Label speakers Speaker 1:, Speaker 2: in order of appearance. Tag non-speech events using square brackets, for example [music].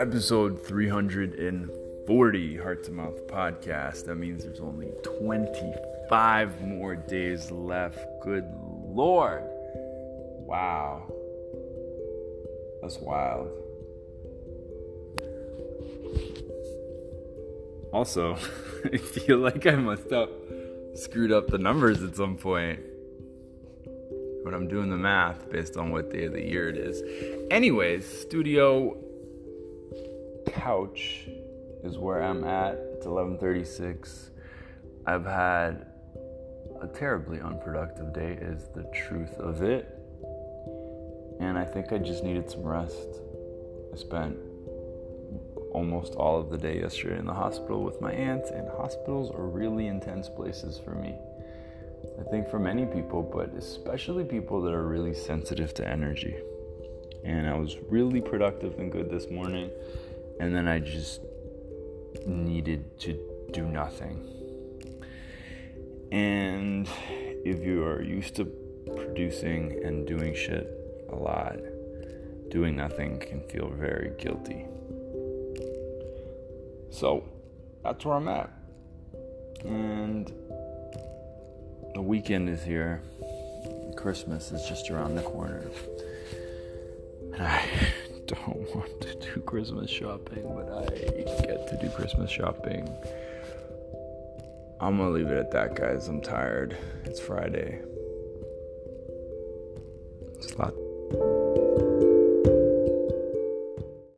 Speaker 1: episode 340 Heart to Mouth podcast. That means there's only 25 more days left. Good lord. Wow. That's wild. Also, [laughs] I feel like I must have screwed up the numbers at some point. But I'm doing the math based on what day of the year it is. Anyways, studio couch is where I'm at. It's 11:36. I've had a terribly unproductive day is the truth of it. And I think I just needed some rest. I spent almost all of the day yesterday in the hospital with my aunt, and hospitals are really intense places for me. I think for many people, but especially people that are really sensitive to energy. And I was really productive and good this morning, and then I just needed to do nothing. And if you are used to producing and doing shit a lot, doing nothing can feel very guilty. So that's where I'm at. And the weekend is here. Christmas is just around the corner. And I [laughs] don't want to do Christmas shopping, but I get to do Christmas shopping. I'm gonna leave it at that, guys. I'm tired. It's Friday. It's a lot.